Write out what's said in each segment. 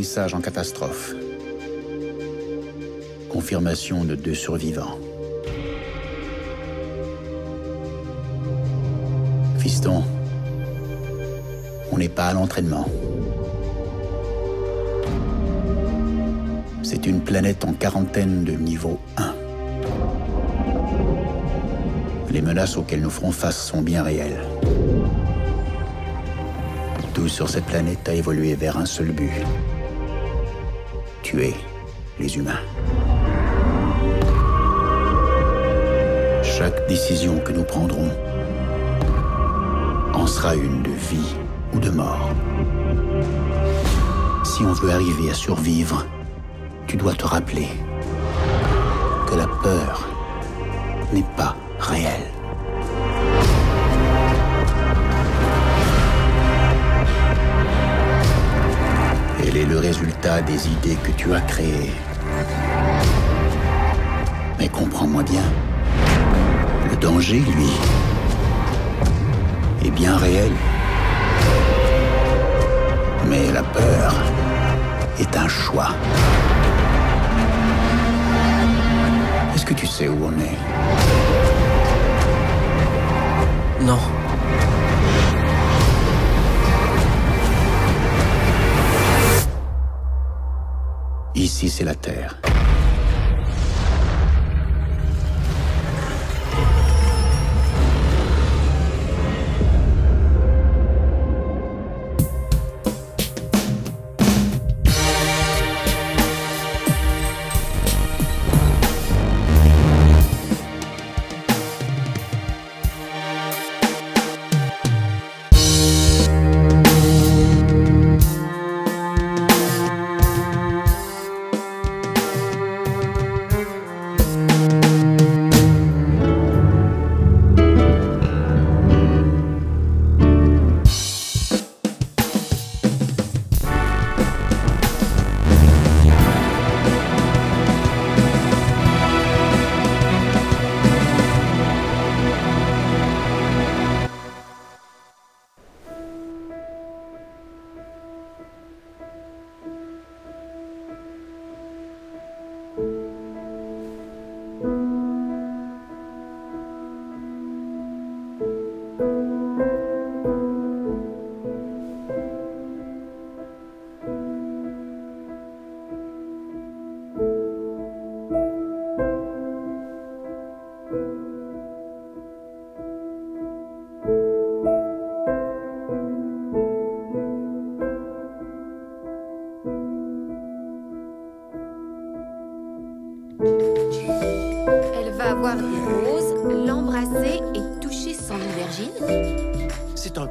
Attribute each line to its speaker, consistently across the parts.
Speaker 1: En catastrophe. Confirmation de deux survivants. Fiston, on n'est pas à l'entraînement. C'est une planète en quarantaine de niveau 1. Les menaces auxquelles nous ferons face sont bien réelles. Tout sur cette planète a évolué vers un seul but. Les humains. Chaque décision que nous prendrons en sera une de vie ou de mort. Si on veut arriver à survivre, tu dois te rappeler que la peur n'est pas réelle. Le résultat des idées que tu as créées. Mais comprends-moi bien, le danger, lui, est bien réel. Mais la peur est un choix. Est-ce que tu sais où on est?
Speaker 2: Non.
Speaker 1: Ici, c'est la Terre.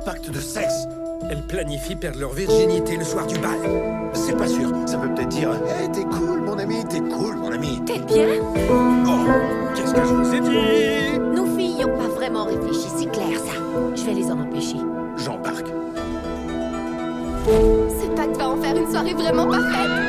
Speaker 3: Pacte de sexe.
Speaker 2: Elles planifient perdre leur virginité le soir du bal.
Speaker 3: C'est pas sûr. Ça peut peut-être dire Hey, t'es cool, mon ami, t'es cool, mon ami.
Speaker 4: T'es bien?
Speaker 2: Oh, qu'est-ce que je vous ai dit?
Speaker 4: Nos filles n'ont pas vraiment réfléchi, c'est clair ça. Je vais les en empêcher.
Speaker 3: J'embarque.
Speaker 4: Ce pacte va en faire une soirée vraiment parfaite.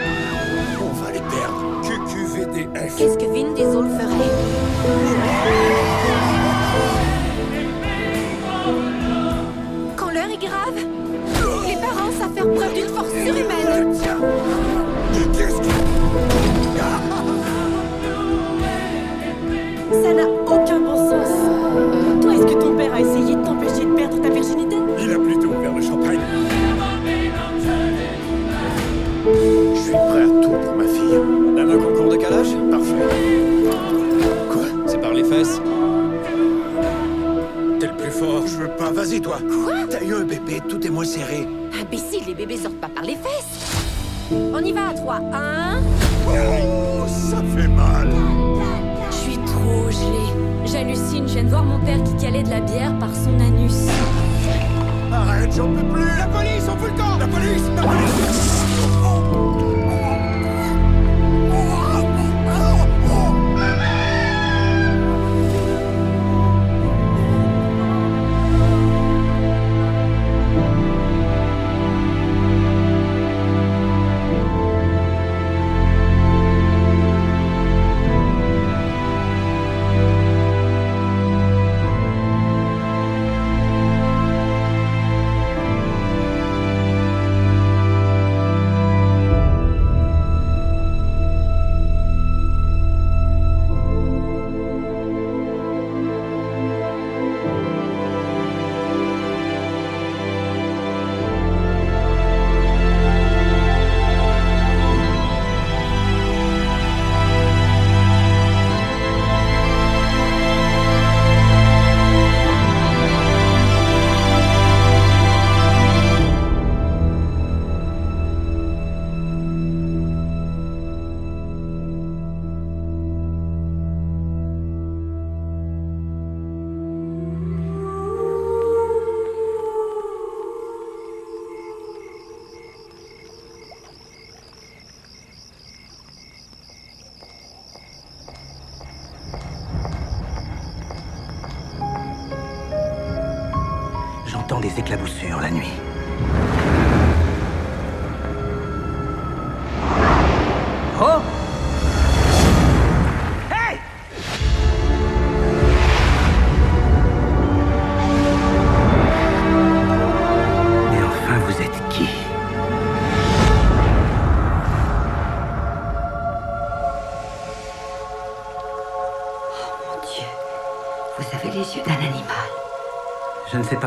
Speaker 2: T'es le plus fort.
Speaker 3: Je veux pas. Vas-y, toi.
Speaker 4: Quoi?
Speaker 3: T'as eu un bébé, tout est moins serré.
Speaker 4: Imbécile, les bébés sortent pas par les fesses. On y va à trois. Un,
Speaker 3: Oh, ça fait mal.
Speaker 4: Je suis trop gelée. J'hallucine, je viens de voir mon père qui calait de la bière par son anus.
Speaker 3: Arrête, j'en peux plus. La police, on fout le camp. La police, la police.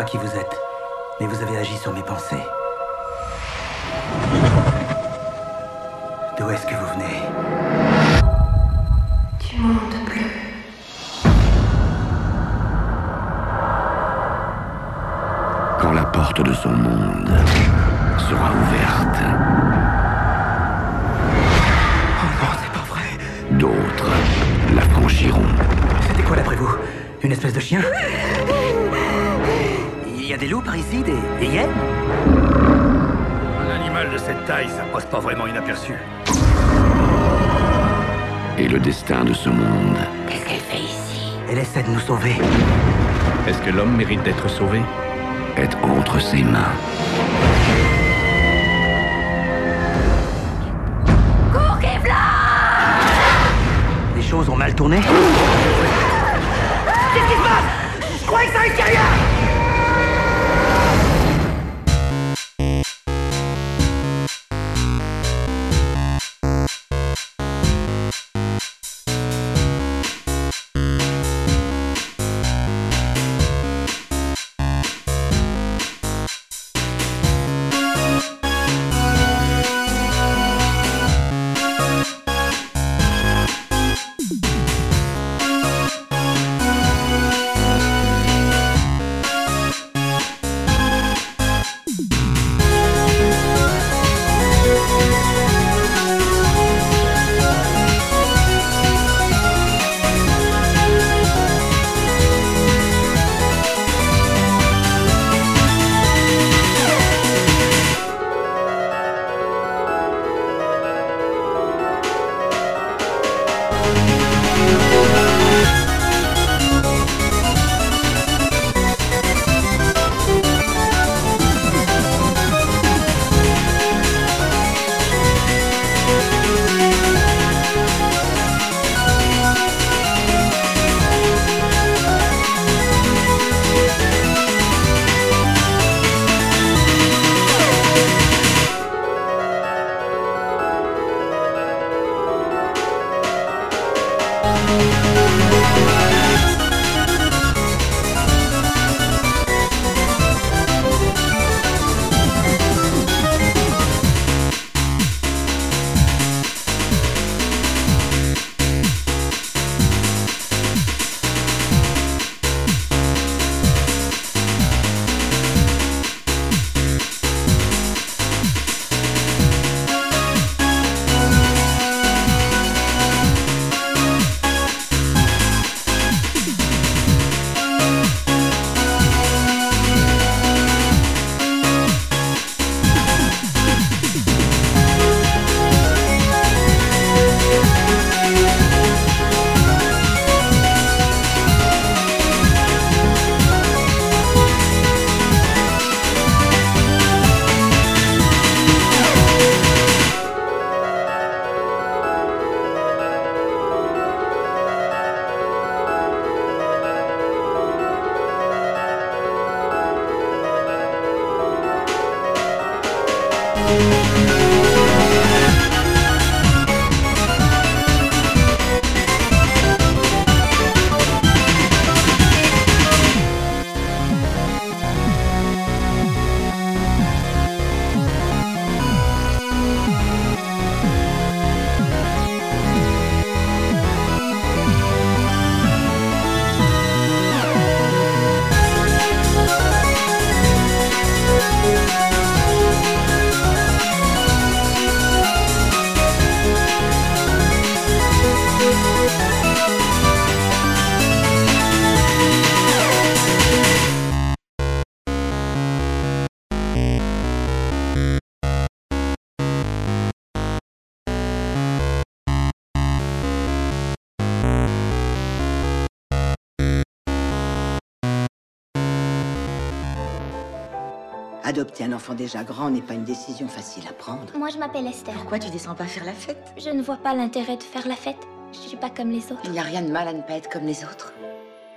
Speaker 5: Pas qui vous êtes, mais vous avez agi sur mes pensées. D'où est-ce que vous venez?
Speaker 6: Du monde bleu.
Speaker 7: Quand la porte de son monde sera ouverte,
Speaker 5: Oh non, c'est pas vrai.
Speaker 7: d'autres la franchiront.
Speaker 5: C'était quoi d'après vous? Une espèce de chien? Des loups par ici, des, des hyènes.
Speaker 3: Un animal de cette taille, ça passe pas vraiment inaperçu.
Speaker 7: Et le destin de ce monde.
Speaker 6: Qu'est-ce qu'elle fait ici?
Speaker 5: Elle essaie de nous sauver.
Speaker 8: Est-ce que l'homme mérite d'être sauvé?
Speaker 7: Est entre ses mains.
Speaker 5: Les choses ont mal tourné
Speaker 6: Adopter un enfant déjà grand n'est pas une décision facile à prendre.
Speaker 9: Moi, je m'appelle Esther.
Speaker 6: Pourquoi tu descends pas faire la fête?
Speaker 9: Je ne vois pas l'intérêt de faire la fête. Je suis pas comme les autres.
Speaker 6: Il n'y a rien de mal à ne pas être comme les autres.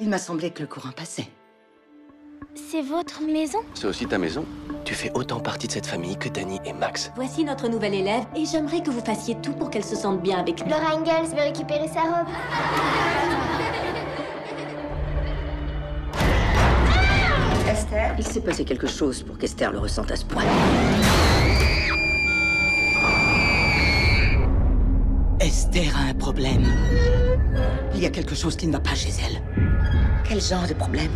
Speaker 6: Il m'a semblé que le courant passait.
Speaker 9: C'est votre maison?
Speaker 10: C'est aussi ta maison Tu fais autant partie de cette famille que Danny et Max.
Speaker 11: Voici notre nouvelle élève et j'aimerais que vous fassiez tout pour qu'elle se sente bien avec nous.
Speaker 9: Laura Ingalls veut récupérer sa robe.
Speaker 6: Il s'est passé quelque chose pour qu'Esther le ressente à ce point. Esther a un problème. Il y a quelque chose qui ne va pas chez elle. Quel genre de problème?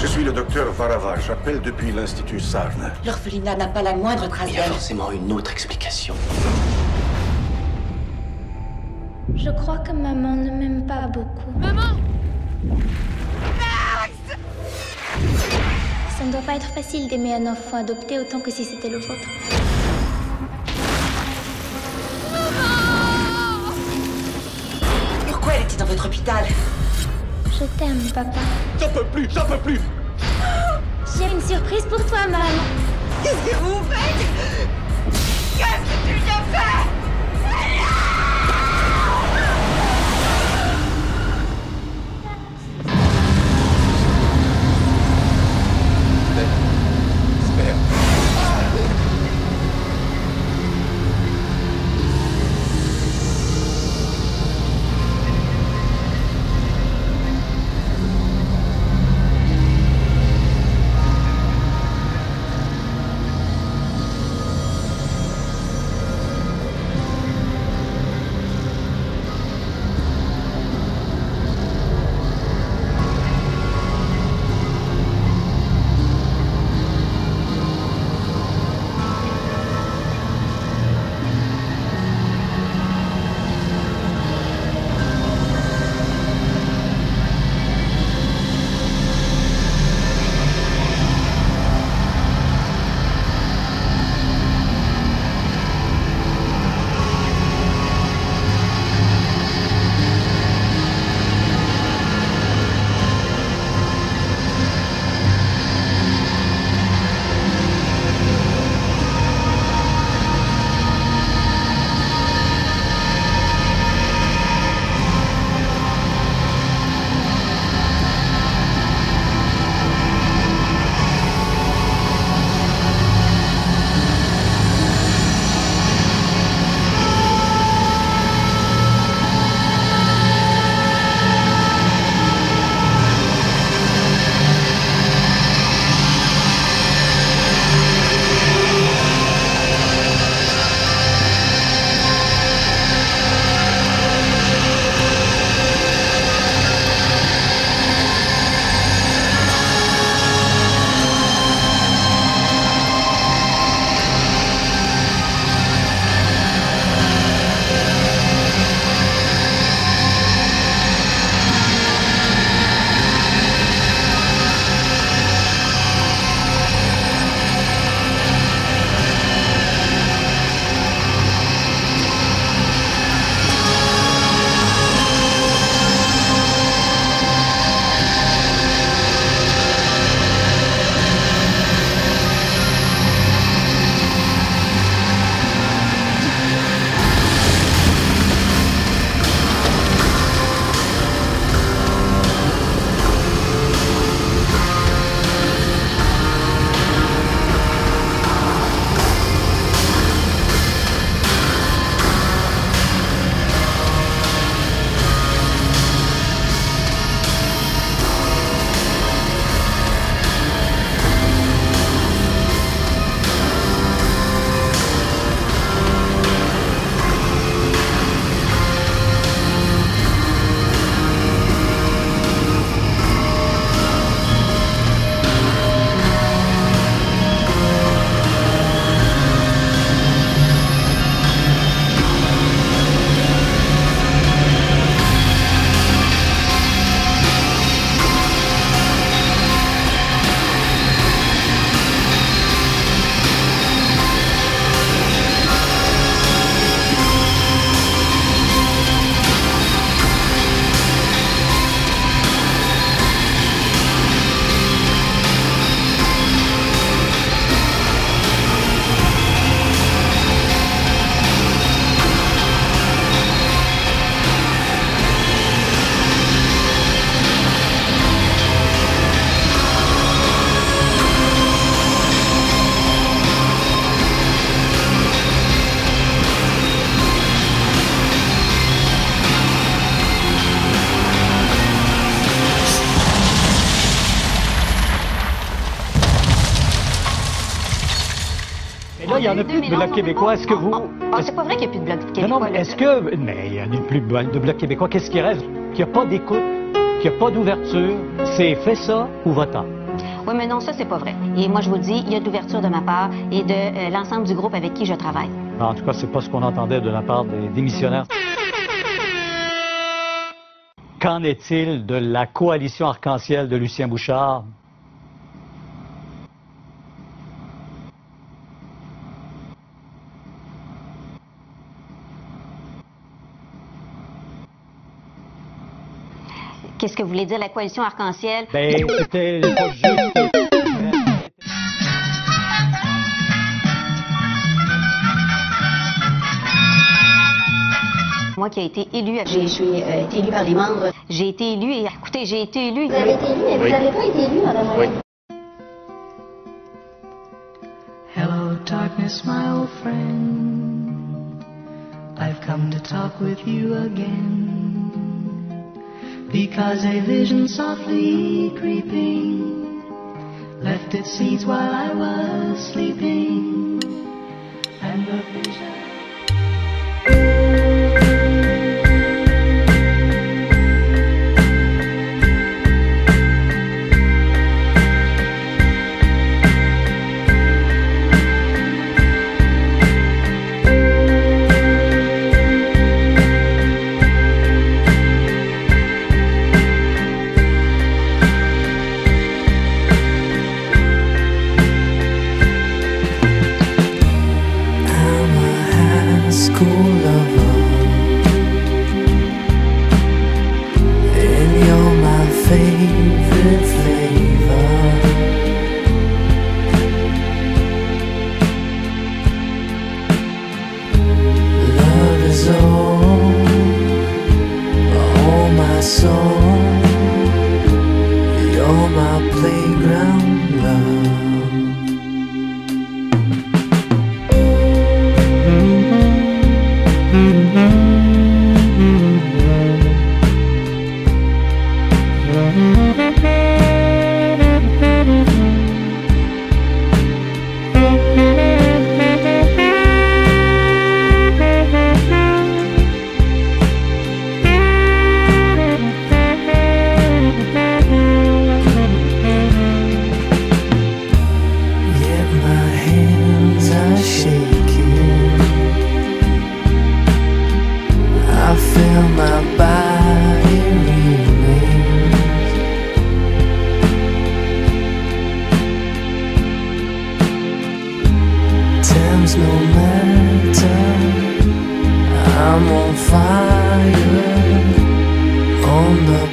Speaker 12: Je suis le docteur Varava. J'appelle depuis l'Institut Sarn.
Speaker 6: L'orphelinat n'a pas la moindre trace
Speaker 10: Il y a forcément une autre explication.
Speaker 9: Je crois que maman ne m'aime pas beaucoup.
Speaker 11: Maman
Speaker 9: Ça ne doit pas être facile d'aimer un enfant adopté autant que si c'était le vôtre.
Speaker 6: Pourquoi elle était dans votre hôpital
Speaker 9: Je t'aime, papa.
Speaker 12: J'en peux plus, j'en peux plus
Speaker 9: J'ai une surprise pour toi, maman.
Speaker 6: Qu'est-ce que vous faites? Qu'est-ce que tu lui as
Speaker 13: de bloc québécois. Est-ce que vous.
Speaker 14: Ah, c'est pas vrai qu'il n'y a plus de bloc québécois.
Speaker 13: Non, non, mais est-ce que. Mais il n'y a plus de bloc québécois. Qu'est-ce qui reste? Qu'il n'y a pas d'écoute, qu'il n'y a pas d'ouverture. C'est fait ça ou votant.
Speaker 14: Oui, mais non, ça, c'est pas vrai. Et moi, je vous dis, il y a de l'ouverture de ma part et de euh, l'ensemble du groupe avec qui je travaille.
Speaker 13: En tout cas, c'est pas ce qu'on entendait de la part des démissionnaires. Qu'en est-il de la coalition arc-en-ciel de Lucien Bouchard?
Speaker 14: Qu'est-ce que vous voulez dire, la coalition arc-en-ciel?
Speaker 13: Ben, c'était pas juste.
Speaker 14: Moi qui ai été élu,
Speaker 9: j'ai euh, été élu par les membres.
Speaker 14: J'ai été élu et écoutez, j'ai été élu.
Speaker 9: Vous avez été élu, mais
Speaker 15: Oui.
Speaker 9: vous n'avez pas été élu, madame.
Speaker 15: Oui.
Speaker 16: Hello, darkness, my old friend. I've come to talk with you again. Because a vision softly creeping left its seeds while I was sleeping. cool. Time's no matter. I'm on fire on the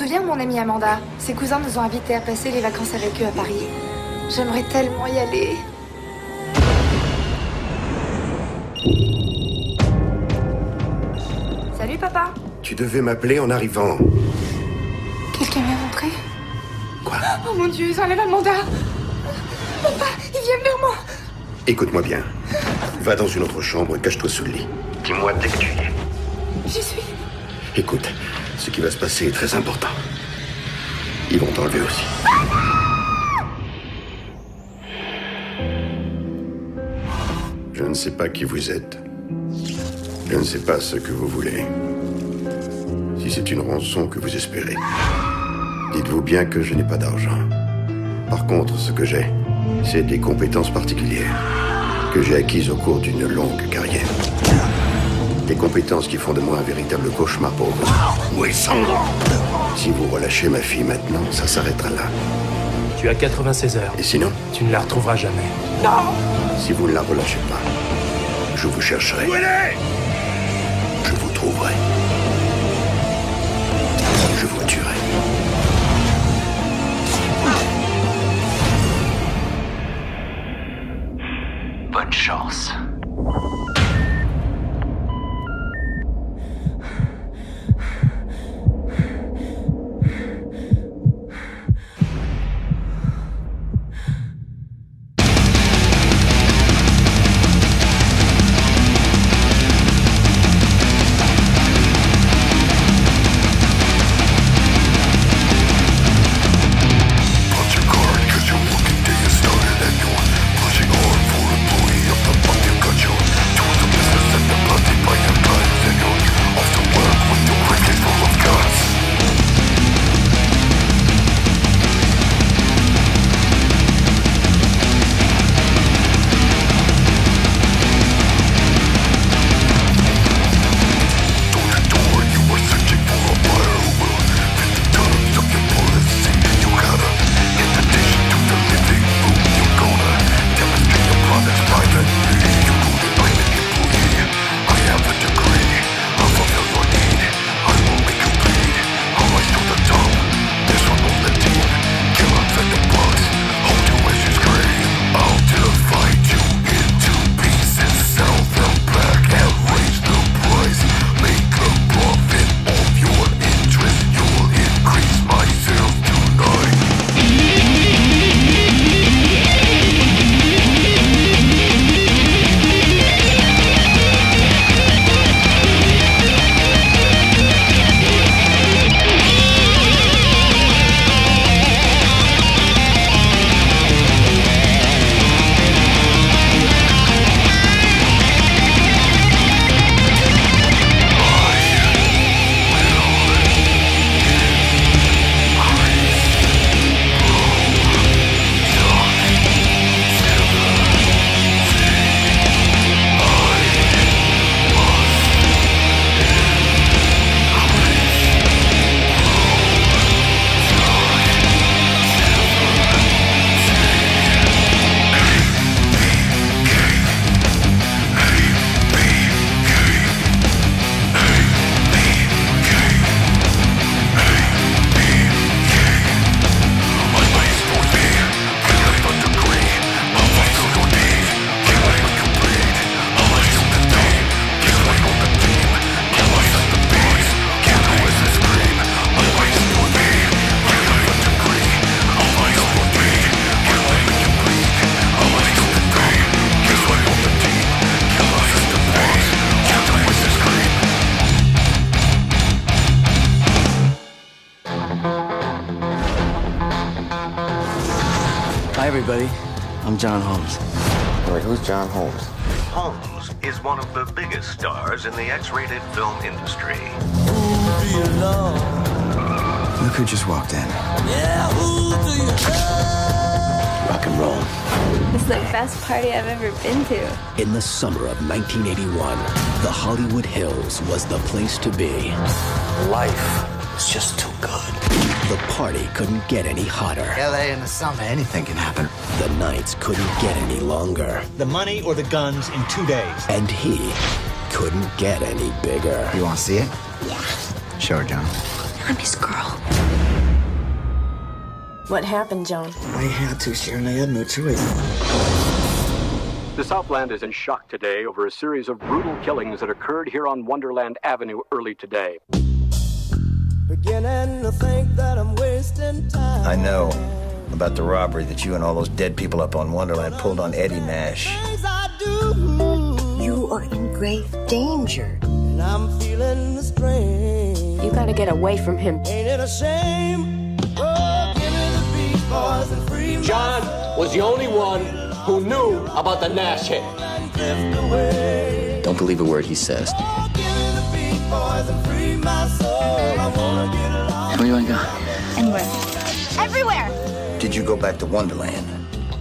Speaker 17: souviens de mon amie Amanda Ses cousins nous ont invités à passer les vacances avec eux à Paris. J'aimerais tellement y aller. Salut papa
Speaker 18: Tu devais m'appeler en arrivant.
Speaker 17: Quelqu'un m'est rentré
Speaker 18: Quoi?
Speaker 17: Oh mon dieu, ils enlèvent Amanda Papa, ils viennent vers moi
Speaker 18: Écoute-moi bien. Va dans une autre chambre et cache-toi sous le lit. Dis-moi dès que tu y es.
Speaker 17: J'y suis.
Speaker 18: Écoute, ce qui va se passer est très important. Ils vont t'enlever aussi. Je ne sais pas qui vous êtes. Je ne sais pas ce que vous voulez. Si c'est une rançon que vous espérez, dites-vous bien que je n'ai pas d'argent. Par contre, ce que j'ai, c'est des compétences particulières que j'ai acquises au cours d'une longue carrière. Des compétences qui font de moi un véritable cauchemar pour vous. Oui, Sandra Si vous relâchez ma fille maintenant, ça s'arrêtera là.
Speaker 19: Tu as 96 heures.
Speaker 18: Et sinon
Speaker 19: Tu ne la retrouveras jamais.
Speaker 17: Non
Speaker 18: Si vous ne la relâchez pas, je vous chercherai.
Speaker 3: Où elle est?
Speaker 18: Je vous trouverai.
Speaker 20: Everybody. I'm John Holmes.
Speaker 21: Wait, who's John Holmes?
Speaker 22: Holmes is one of the biggest stars in the X-rated film industry.
Speaker 20: Who Look who just walked in.
Speaker 1: Yeah, Rock and roll.
Speaker 23: It's the best party I've ever been to.
Speaker 24: In the summer of 1981, the Hollywood Hills was the place to be.
Speaker 1: Life is just too good.
Speaker 24: The party couldn't get any hotter.
Speaker 1: LA in the summer, anything can happen.
Speaker 24: The nights couldn't get any longer.
Speaker 25: The money or the guns in two days.
Speaker 24: And he couldn't get any bigger.
Speaker 1: You want to see it?
Speaker 23: Yeah.
Speaker 1: Sure, John.
Speaker 23: I'm his girl.
Speaker 26: What happened, Joan?
Speaker 1: I had to, Sharon. I had no choice.
Speaker 27: The Southland is in shock today over a series of brutal killings that occurred here on Wonderland Avenue early today.
Speaker 16: Beginning to think that I'm wasting time.
Speaker 20: I know about the robbery that you and all those dead people up on Wonderland pulled on Eddie Nash.
Speaker 28: You are in grave danger.
Speaker 16: And I'm feeling the strain.
Speaker 28: You gotta get away from him.
Speaker 16: Ain't it a shame? Oh, give me the beat, boys, and free
Speaker 29: John was the only one who knew about the Nash hit.
Speaker 20: Don't believe a word he says.
Speaker 16: Boys and free my soul. I wanna get along.
Speaker 20: Where you want to go?
Speaker 28: Anywhere. Everywhere!
Speaker 20: Did you go back to Wonderland?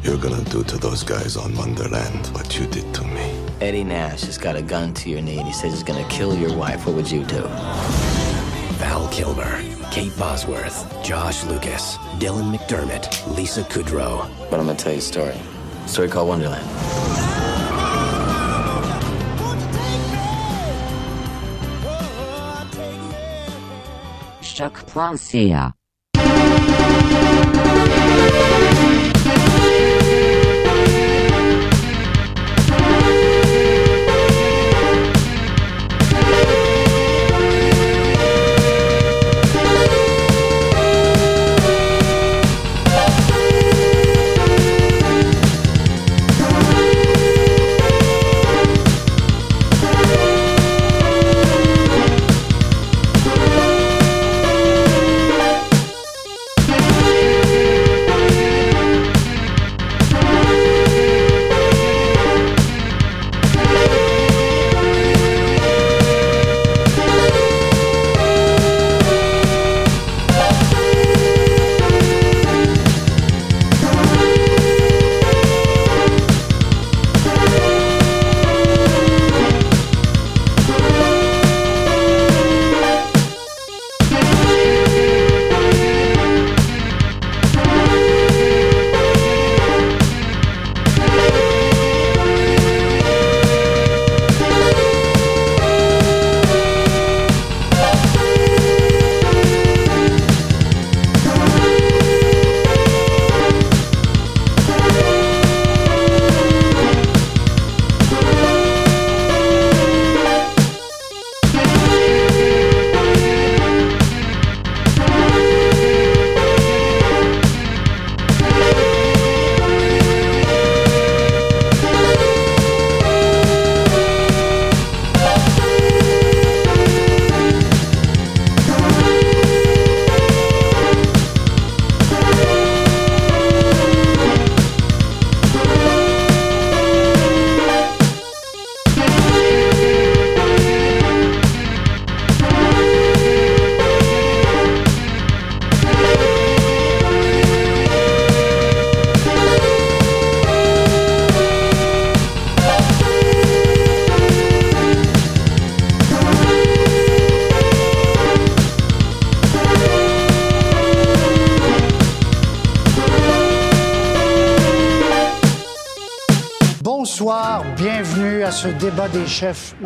Speaker 30: You're gonna do to those guys on Wonderland what you did to me.
Speaker 20: Eddie Nash has got a gun to your knee and he says he's gonna kill your wife. What would you do?
Speaker 24: Val Kilmer, Kate Bosworth, Josh Lucas, Dylan McDermott, Lisa Kudrow.
Speaker 20: But I'm gonna tell you a story. A story called Wonderland.
Speaker 26: Choc.ca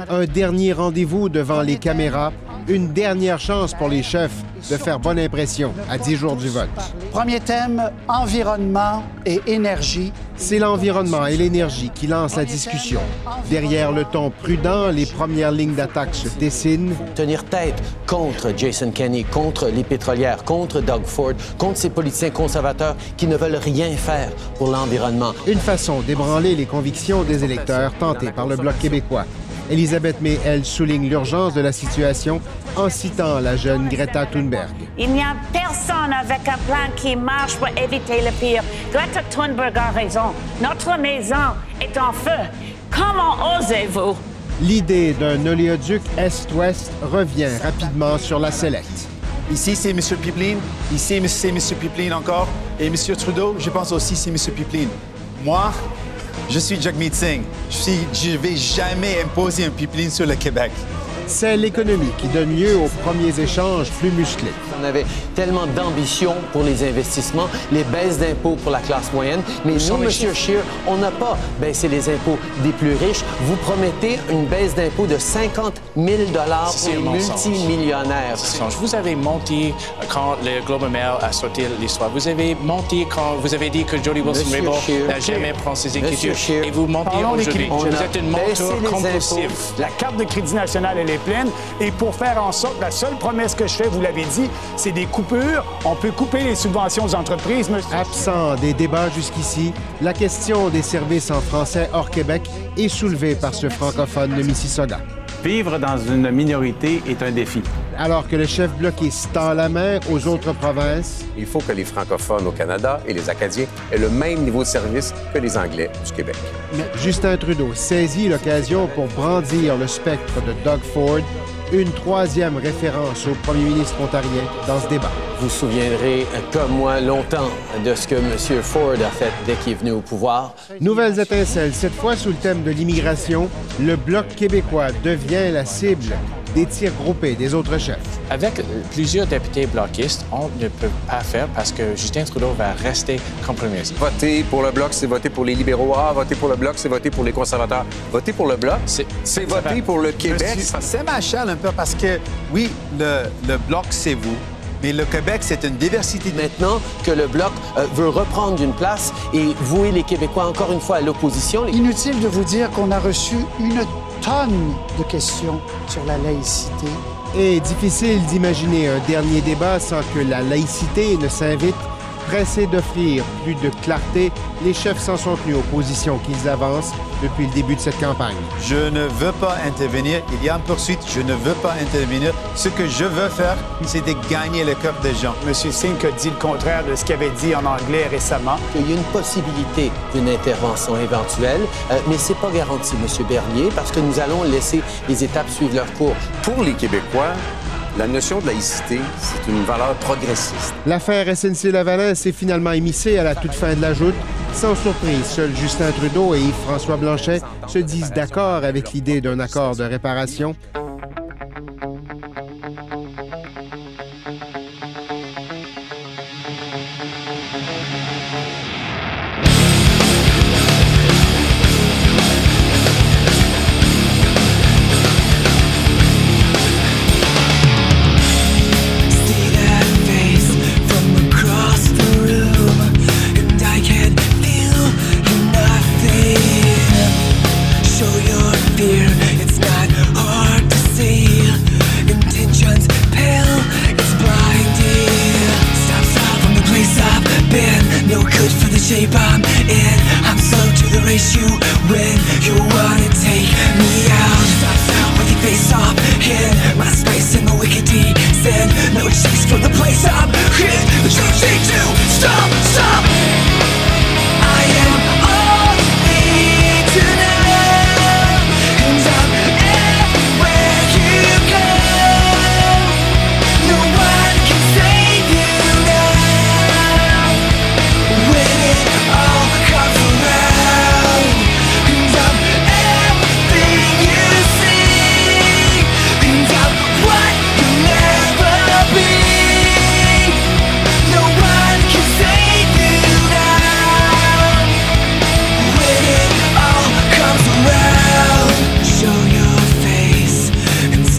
Speaker 31: Un dernier rendez-vous devant les caméras, une dernière chance pour les chefs de faire bonne impression à 10 jours du vote.
Speaker 32: Premier thème, environnement et énergie.
Speaker 31: C'est l'environnement et l'énergie qui lancent la discussion. Derrière le ton prudent, les premières lignes d'attaque se dessinent.
Speaker 33: Tenir tête contre Jason Kenney, contre les pétrolières, contre Doug Ford, contre ces politiciens conservateurs qui ne veulent rien faire pour l'environnement.
Speaker 31: Une façon d'ébranler les convictions des électeurs tentés par le Bloc québécois. Elisabeth May, elle, souligne l'urgence de la situation en citant la jeune Greta Thunberg.
Speaker 34: Il n'y a personne avec un plan qui marche pour éviter le pire. Greta Thunberg a raison. Notre maison est en feu. Comment osez-vous?
Speaker 31: L'idée d'un oléoduc Est-Ouest revient rapidement sur la sellette.
Speaker 35: Ici, c'est M. Pipeline. Ici, c'est M. Pipeline encore. Et M. Trudeau, je pense aussi, c'est M. Pipeline. Moi, je suis Jagmeet Singh. Je ne vais jamais imposer un pipeline sur le Québec.
Speaker 31: C'est l'économie qui donne lieu aux premiers échanges plus musclés.
Speaker 33: On avait tellement d'ambition pour les investissements, les baisses d'impôts pour la classe moyenne, mais nous, M. Scheer, on n'a pas baissé les impôts des plus riches. Vous promettez une baisse d'impôts de 50 000 pour les multimillionnaires.
Speaker 36: Vous avez menti quand le Globe Mail a sorti l'histoire. Vous avez menti quand vous avez dit que Jody Wilson-Raybould n'a jamais pris ses écritures. Et vous mentez aujourd'hui. Vous êtes une menteur compulsive.
Speaker 37: La carte de Crédit national, elle est pleine. Et pour faire en sorte, la seule promesse que je fais, vous l'avez dit, c'est des coupures. On peut couper les subventions aux entreprises. Monsieur.
Speaker 31: Absent des débats jusqu'ici, la question des services en français hors Québec est soulevée par ce francophone de Mississauga.
Speaker 38: Vivre dans une minorité est un défi.
Speaker 31: Alors que le chef bloquiste tend la main aux autres provinces.
Speaker 39: Il faut que les francophones au Canada et les Acadiens aient le même niveau de service que les Anglais du Québec.
Speaker 31: Mais Justin Trudeau saisit l'occasion pour brandir le spectre de Doug Ford une troisième référence au premier ministre ontarien dans ce débat.
Speaker 33: Vous vous souviendrez, comme moi, longtemps de ce que M. Ford a fait dès qu'il est venu au pouvoir.
Speaker 31: Nouvelles étincelles, cette fois sous le thème de l'immigration, le Bloc québécois devient la cible des tirs groupés des autres chefs.
Speaker 36: Avec plusieurs députés bloquistes, on ne peut pas faire parce que Justin Trudeau va rester compromis.
Speaker 39: Voter pour le Bloc, c'est voter pour les libéraux. Ah, voter pour le Bloc, c'est voter pour les conservateurs. Voter pour le Bloc, c'est voter pour le Québec.
Speaker 35: C'est Machal un peu parce que, oui, le, le Bloc, c'est vous. Mais le Québec, c'est une diversité.
Speaker 33: Maintenant que le Bloc euh, veut reprendre une place et vouer les Québécois encore une fois à l'opposition. Les...
Speaker 32: Inutile de vous dire qu'on a reçu une de questions sur la laïcité.
Speaker 31: Et difficile d'imaginer un dernier débat sans que la laïcité ne s'invite Pressés d'offrir plus de clarté, les chefs s'en sont tenus aux positions qu'ils avancent depuis le début de cette campagne.
Speaker 35: Je ne veux pas intervenir. Il y a une poursuite. Je ne veux pas intervenir. Ce que je veux faire, c'est de gagner le cœur des gens.
Speaker 37: M. Singh a dit le contraire de ce qu'il avait dit en anglais récemment.
Speaker 33: Il y a une possibilité d'une intervention éventuelle, euh, mais c'est pas garanti, M. Bernier, parce que nous allons laisser les étapes suivre leur cours.
Speaker 39: Pour les Québécois, la notion de laïcité, c'est une valeur progressiste.
Speaker 31: L'affaire SNC-Lavalin s'est finalement émissée à la toute fin de la joute. Sans surprise, seuls Justin Trudeau et Yves-François Blanchet se disent d'accord avec l'idée d'un accord de réparation.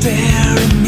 Speaker 16: staring